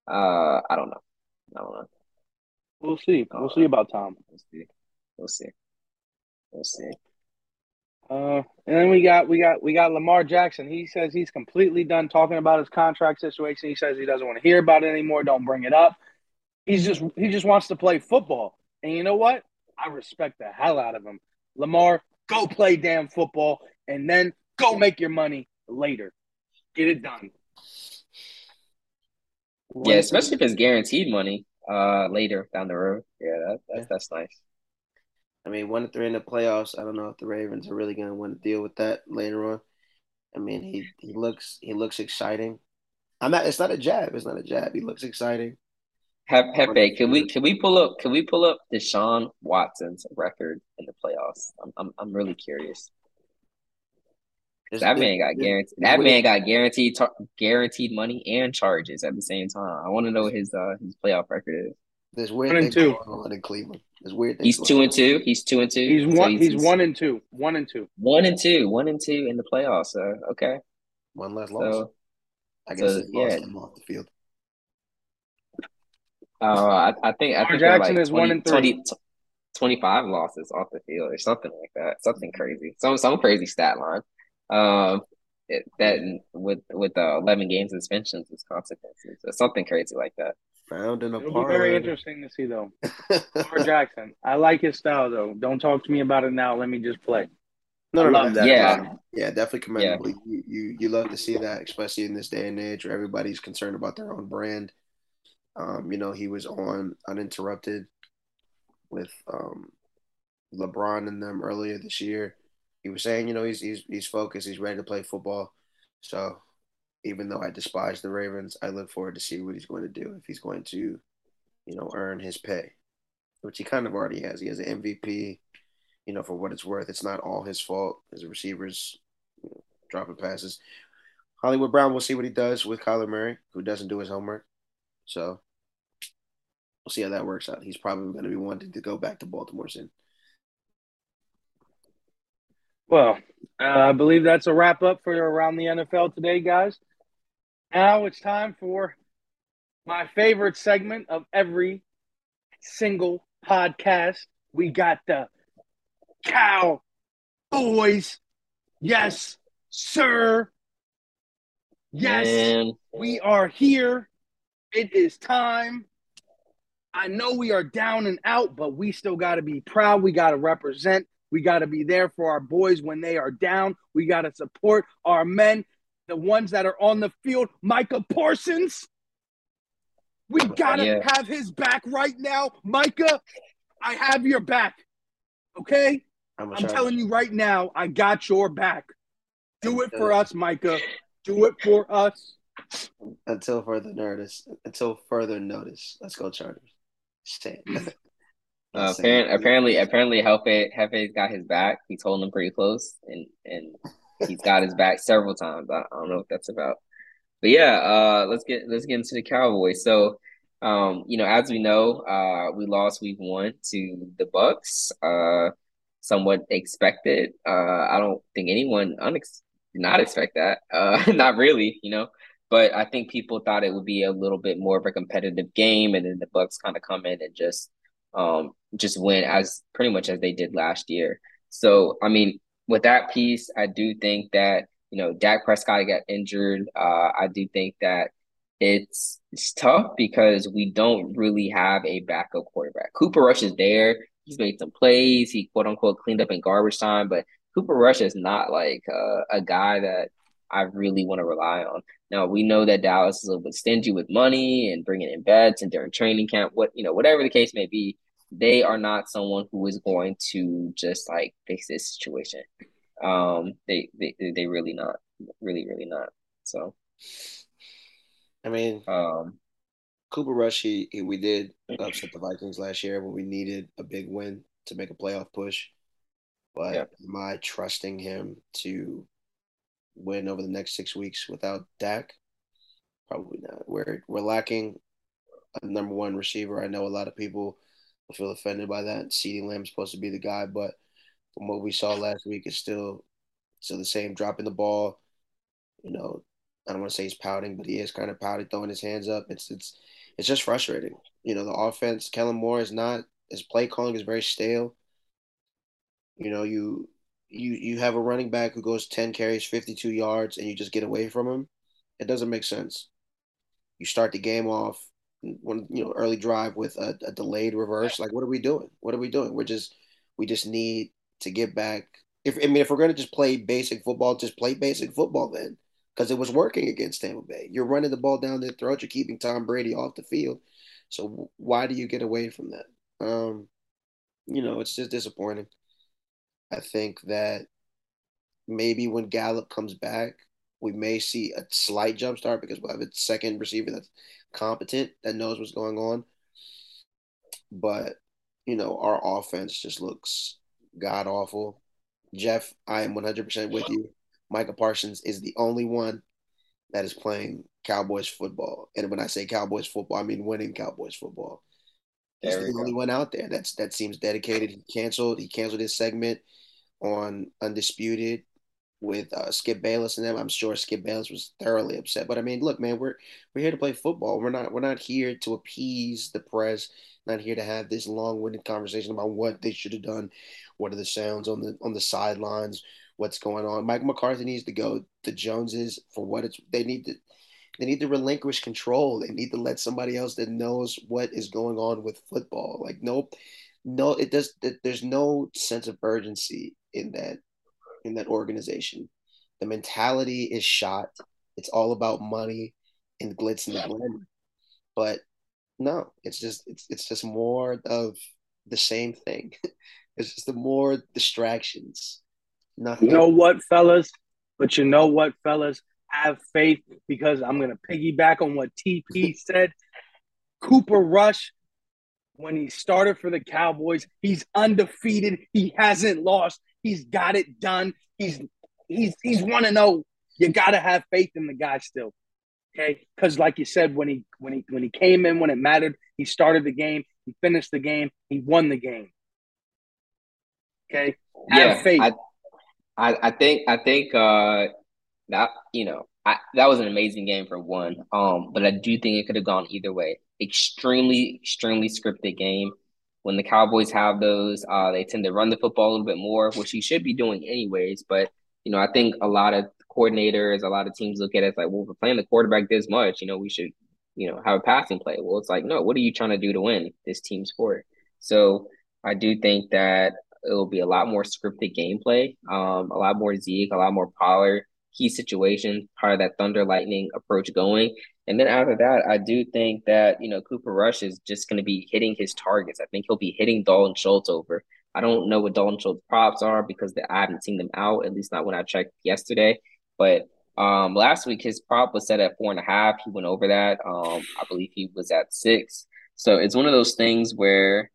uh, I don't know. I don't know. We'll see. We'll uh, see about Tom. We'll see. We'll see. We'll see. Uh, and then we got we got we got Lamar Jackson. He says he's completely done talking about his contract situation. He says he doesn't want to hear about it anymore. Don't bring it up. He's just he just wants to play football. And you know what? I respect the hell out of him. Lamar, go play damn football, and then go make your money later. Get it done. Yeah, especially if it's guaranteed money uh later down the road. Yeah, that, that's that's nice. I mean, one to three in the playoffs. I don't know if the Ravens are really going to want to deal with that later on. I mean, he he looks he looks exciting. I'm not. It's not a jab. It's not a jab. He looks exciting. Pepe, can we can we pull up can we pull up Deshaun Watson's record in the playoffs? I'm I'm I'm really curious. that man got guaranteed. That man got guaranteed guaranteed money and charges at the same time. I want to know what his uh his playoff record is. There's weird one and two in Cleveland. There's weird. He's two and two. He's two and two. He's one. So he's, he's, one and two. One and two. One and two. One and two in the playoffs. So okay. One less loss. So, I guess so, yeah. off the field. Uh, I, I think I think Jackson like is 20, one and three. 20, 25 losses off the field or something like that. Something crazy. Some some crazy stat line. Um, it, that with with uh, 11 games suspensions as consequences. Or something crazy like that. Found in a It'll be very interesting to see though. Lamar Jackson. I like his style though. Don't talk to me about it now. Let me just play. No, no, no. Yeah, yeah, definitely commendable. Yeah. You, you you love to see that, especially in this day and age where everybody's concerned about their own brand. Um, you know, he was on uninterrupted with um, LeBron and them earlier this year. He was saying, you know, he's he's he's focused, he's ready to play football. So even though I despise the Ravens, I look forward to see what he's going to do if he's going to, you know, earn his pay, which he kind of already has. He has an MVP. You know, for what it's worth, it's not all his fault. His receivers you know, dropping passes. Hollywood Brown, we'll see what he does with Kyler Murray, who doesn't do his homework. So we'll see how that works out. He's probably going to be wanting to go back to Baltimore soon. Well, uh, I believe that's a wrap up for around the NFL today, guys. Now it's time for my favorite segment of every single podcast. We got the cow boys. Yes, sir. Yes, Man. we are here. It is time. I know we are down and out, but we still got to be proud. We got to represent. We got to be there for our boys when they are down. We got to support our men the ones that are on the field, Micah Parsons. We gotta yeah. have his back right now, Micah. I have your back. Okay, I'm, I'm telling you right now, I got your back. Do it for us, Micah. Do it for us. Until further notice. Until further notice. Let's go, Chargers. Stay. Uh, apparently, apparently, apparently, Jefe Jefe's got his back. He's holding him pretty close, and and he's got his back several times. I, I don't know what that's about. But yeah, uh, let's get let's get into the Cowboys. So, um, you know, as we know, uh, we lost week one to the Bucs. Uh, somewhat expected. Uh, I don't think anyone unex- did not expect that. Uh, not really, you know. But I think people thought it would be a little bit more of a competitive game, and then the Bucs kind of come in and just um just win as pretty much as they did last year. So I mean, with that piece, I do think that you know Dak Prescott got injured. Uh, I do think that it's it's tough because we don't really have a backup quarterback. Cooper Rush is there. He's made some plays. He quote unquote cleaned up in garbage time, but Cooper Rush is not like uh, a guy that I really want to rely on. Now we know that Dallas is a little bit stingy with money and bringing in bets and during training camp. What you know, whatever the case may be, they are not someone who is going to just like fix this situation. Um, they they they really not, really really not. So, I mean, um, Cooper Rush, he, he we did upset the Vikings last year when we needed a big win to make a playoff push. But yeah. am I trusting him to win over the next six weeks without Dak? Probably not. We're we're lacking a number one receiver. I know a lot of people feel offended by that. CeeDee Lamb's supposed to be the guy, but from what we saw last week, it's still still the same, dropping the ball. You know, I don't want to say he's pouting, but he is kind of pouting, throwing his hands up. It's it's it's just frustrating. You know, the offense, Kellen Moore is not his play calling is very stale. You know, you you you have a running back who goes 10 carries, 52 yards, and you just get away from him. It doesn't make sense. You start the game off one you know early drive with a, a delayed reverse. Like, what are we doing? What are we doing? We're just we just need to get back. If I mean, if we're gonna just play basic football, just play basic football. Then because it was working against Tampa Bay. You're running the ball down their throat. You're keeping Tom Brady off the field. So why do you get away from that? Um, you know, it's just disappointing. I think that maybe when Gallup comes back, we may see a slight jump start because we'll have a second receiver that's competent that knows what's going on. But you know, our offense just looks god awful. Jeff, I am 100% with you. Micah Parsons is the only one that is playing Cowboys football. And when I say Cowboys football, I mean winning Cowboys football. He's the go. only one out there that's that seems dedicated. He canceled. He canceled his segment on Undisputed with uh, Skip Bayless and them. I'm sure Skip Bayless was thoroughly upset. But I mean, look, man, we're we're here to play football. We're not we're not here to appease the press. Not here to have this long-winded conversation about what they should have done. What are the sounds on the on the sidelines? What's going on? Mike McCarthy needs to go. The Joneses for what it's they need to they need to relinquish control. They need to let somebody else that knows what is going on with football. Like nope, no, it does. There's no sense of urgency in that in that organization. The mentality is shot. It's all about money and glitz and glamour. But no, it's just it's it's just more of the same thing. it's just the more distractions. Nothing. You know what, fellas? But you know what, fellas? Have faith because I'm gonna piggyback on what TP said. Cooper Rush, when he started for the Cowboys, he's undefeated. He hasn't lost. He's got it done. He's he's he's one to know. You gotta have faith in the guy still. Okay. Because like you said, when he when he when he came in when it mattered, he started the game, he finished the game, he won the game. Okay. Have yeah, faith. I, I, I think I think uh that you know I, that was an amazing game for one. Um, but I do think it could have gone either way. Extremely, extremely scripted game when the Cowboys have those, uh, they tend to run the football a little bit more, which he should be doing anyways. But you know, I think a lot of coordinators, a lot of teams look at it like, well, we're playing the quarterback this much, you know, we should, you know, have a passing play. Well, it's like, no, what are you trying to do to win this team sport? So I do think that it will be a lot more scripted gameplay, um, a lot more Zeke, a lot more Pollard, key situations, part of that thunder lightning approach going. And then after that, I do think that, you know, Cooper Rush is just going to be hitting his targets. I think he'll be hitting Dalton Schultz over. I don't know what Dalton Schultz props are because I haven't seen them out, at least not when I checked yesterday. But um, last week, his prop was set at four and a half. He went over that. Um, I believe he was at six. So it's one of those things where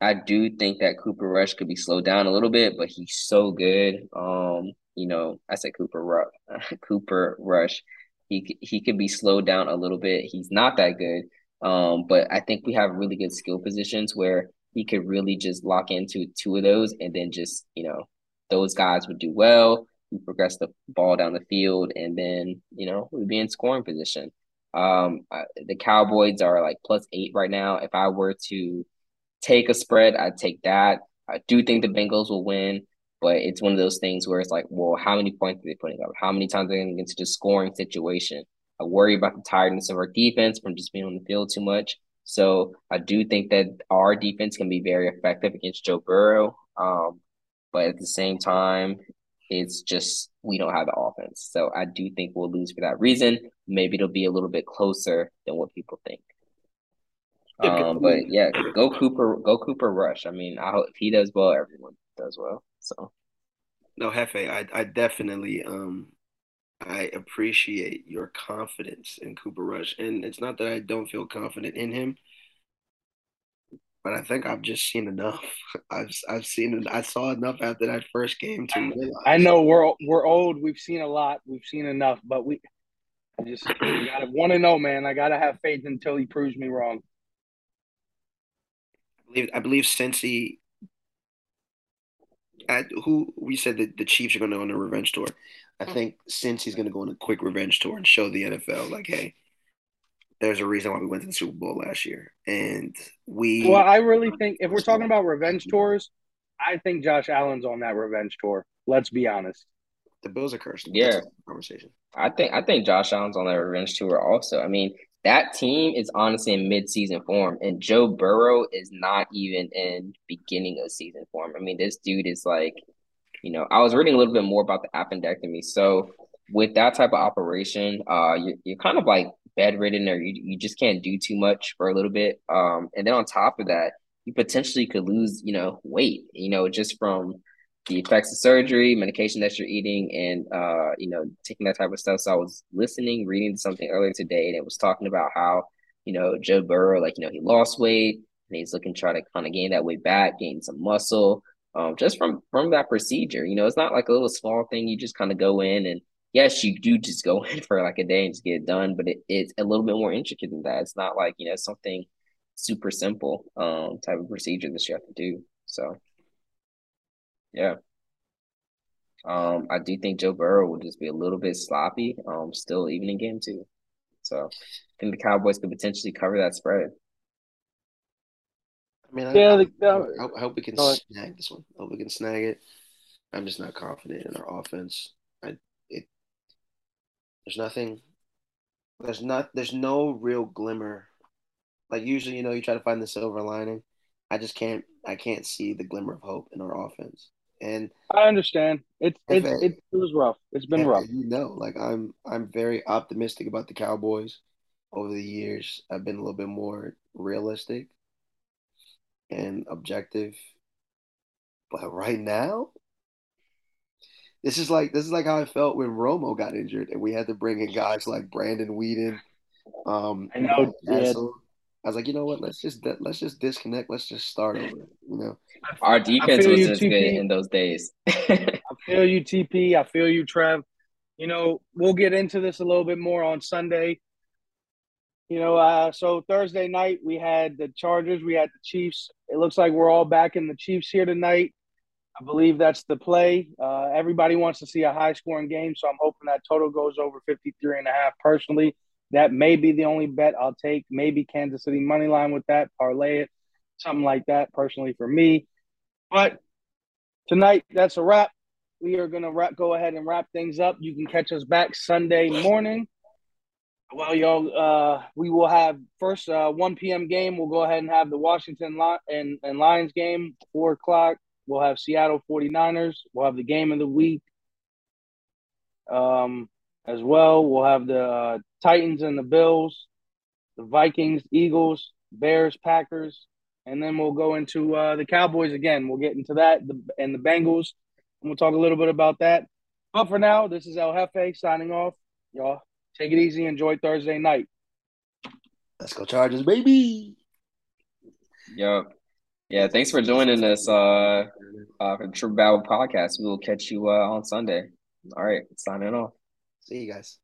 I do think that Cooper Rush could be slowed down a little bit, but he's so good. Um, you know, I said Cooper Rush, Cooper Rush he he could be slowed down a little bit. He's not that good, um, but I think we have really good skill positions where he could really just lock into two of those, and then just you know those guys would do well. We progress the ball down the field, and then you know we'd be in scoring position. Um, the Cowboys are like plus eight right now. If I were to take a spread, I'd take that. I do think the Bengals will win. But it's one of those things where it's like, well, how many points are they putting up? How many times are they going to get into the scoring situation? I worry about the tiredness of our defense from just being on the field too much. So I do think that our defense can be very effective against Joe Burrow. Um, but at the same time, it's just we don't have the offense. So I do think we'll lose for that reason. Maybe it'll be a little bit closer than what people think. Um, but yeah, go Cooper, go Cooper Rush. I mean, I hope if he does well, everyone does well. So no, Jefe, I I definitely um I appreciate your confidence in Cooper Rush. And it's not that I don't feel confident in him, but I think I've just seen enough. I've I've seen I saw enough after that first game to realize. I know we're we're old. We've seen a lot. We've seen enough, but we I just gotta want to know, man. I gotta have faith until he proves me wrong. I believe I believe Cincy at who we said that the Chiefs are going to go on a revenge tour. I mm. think since he's going to go on a quick revenge tour and show the NFL, like, hey, there's a reason why we went to the Super Bowl last year, and we. Well, I really think if we're talking about revenge tours, I think Josh Allen's on that revenge tour. Let's be honest. The Bills are cursed. Yeah, conversation. I think I think Josh Allen's on that revenge tour also. I mean, that team is honestly in mid-season form, and Joe Burrow is not even in beginning of season form. I mean, this dude is like, you know, I was reading a little bit more about the appendectomy. So with that type of operation, uh, you're, you're kind of like bedridden or you, you just can't do too much for a little bit. Um, and then on top of that, you potentially could lose, you know, weight, you know, just from the effects of surgery, medication that you're eating, and uh, you know, taking that type of stuff. So I was listening, reading something earlier today, and it was talking about how, you know, Joe Burrow, like, you know, he lost weight and he's looking to try to kind of gain that weight back, gain some muscle. Um, just from from that procedure. You know, it's not like a little small thing. You just kind of go in and yes, you do just go in for like a day and just get it done, but it, it's a little bit more intricate than that. It's not like, you know, something super simple um type of procedure that you have to do. So yeah. Um, I do think Joe Burrow will just be a little bit sloppy, um, still even in game two. So I think the Cowboys could potentially cover that spread. I mean, Yeah, I, the, uh, I, I hope we can snag this one. I hope we can snag it. I'm just not confident in our offense. I it there's nothing there's not there's no real glimmer. Like usually, you know, you try to find the silver lining. I just can't I can't see the glimmer of hope in our offense. And I understand. It's it, it it was rough. It's been rough. you know, like I'm I'm very optimistic about the Cowboys. Over the years, I've been a little bit more realistic and objective. But right now, this is like this is like how I felt when Romo got injured and we had to bring in guys like Brandon Weeden, um, I know. Cassel. I was like, you know what? Let's just let's just disconnect. Let's just start over. You know, Our defense was you, just good in those days. I feel you, TP. I feel you, Trev. You know, we'll get into this a little bit more on Sunday. You know, uh, so Thursday night we had the Chargers, we had the Chiefs. It looks like we're all back in the Chiefs here tonight. I believe that's the play. Uh, everybody wants to see a high scoring game, so I'm hoping that total goes over 53 and a half personally. That may be the only bet I'll take. Maybe Kansas City money line with that, parlay it, something like that personally for me. But tonight, that's a wrap. We are going to wrap, go ahead and wrap things up. You can catch us back Sunday morning. Well, y'all, uh, we will have first uh, 1 p.m. game. We'll go ahead and have the Washington and, and Lions game, 4 o'clock. We'll have Seattle 49ers. We'll have the game of the week um, as well. We'll have the uh, Titans and the Bills, the Vikings, Eagles, Bears, Packers, and then we'll go into uh, the Cowboys again. We'll get into that the, and the Bengals, and we'll talk a little bit about that. But for now, this is El Jefe signing off. Y'all take it easy. Enjoy Thursday night. let's go Chargers, baby. Yep. Yeah, thanks for joining us uh, uh, for the True Battle podcast. We will catch you uh, on Sunday. All right, signing off. See you guys.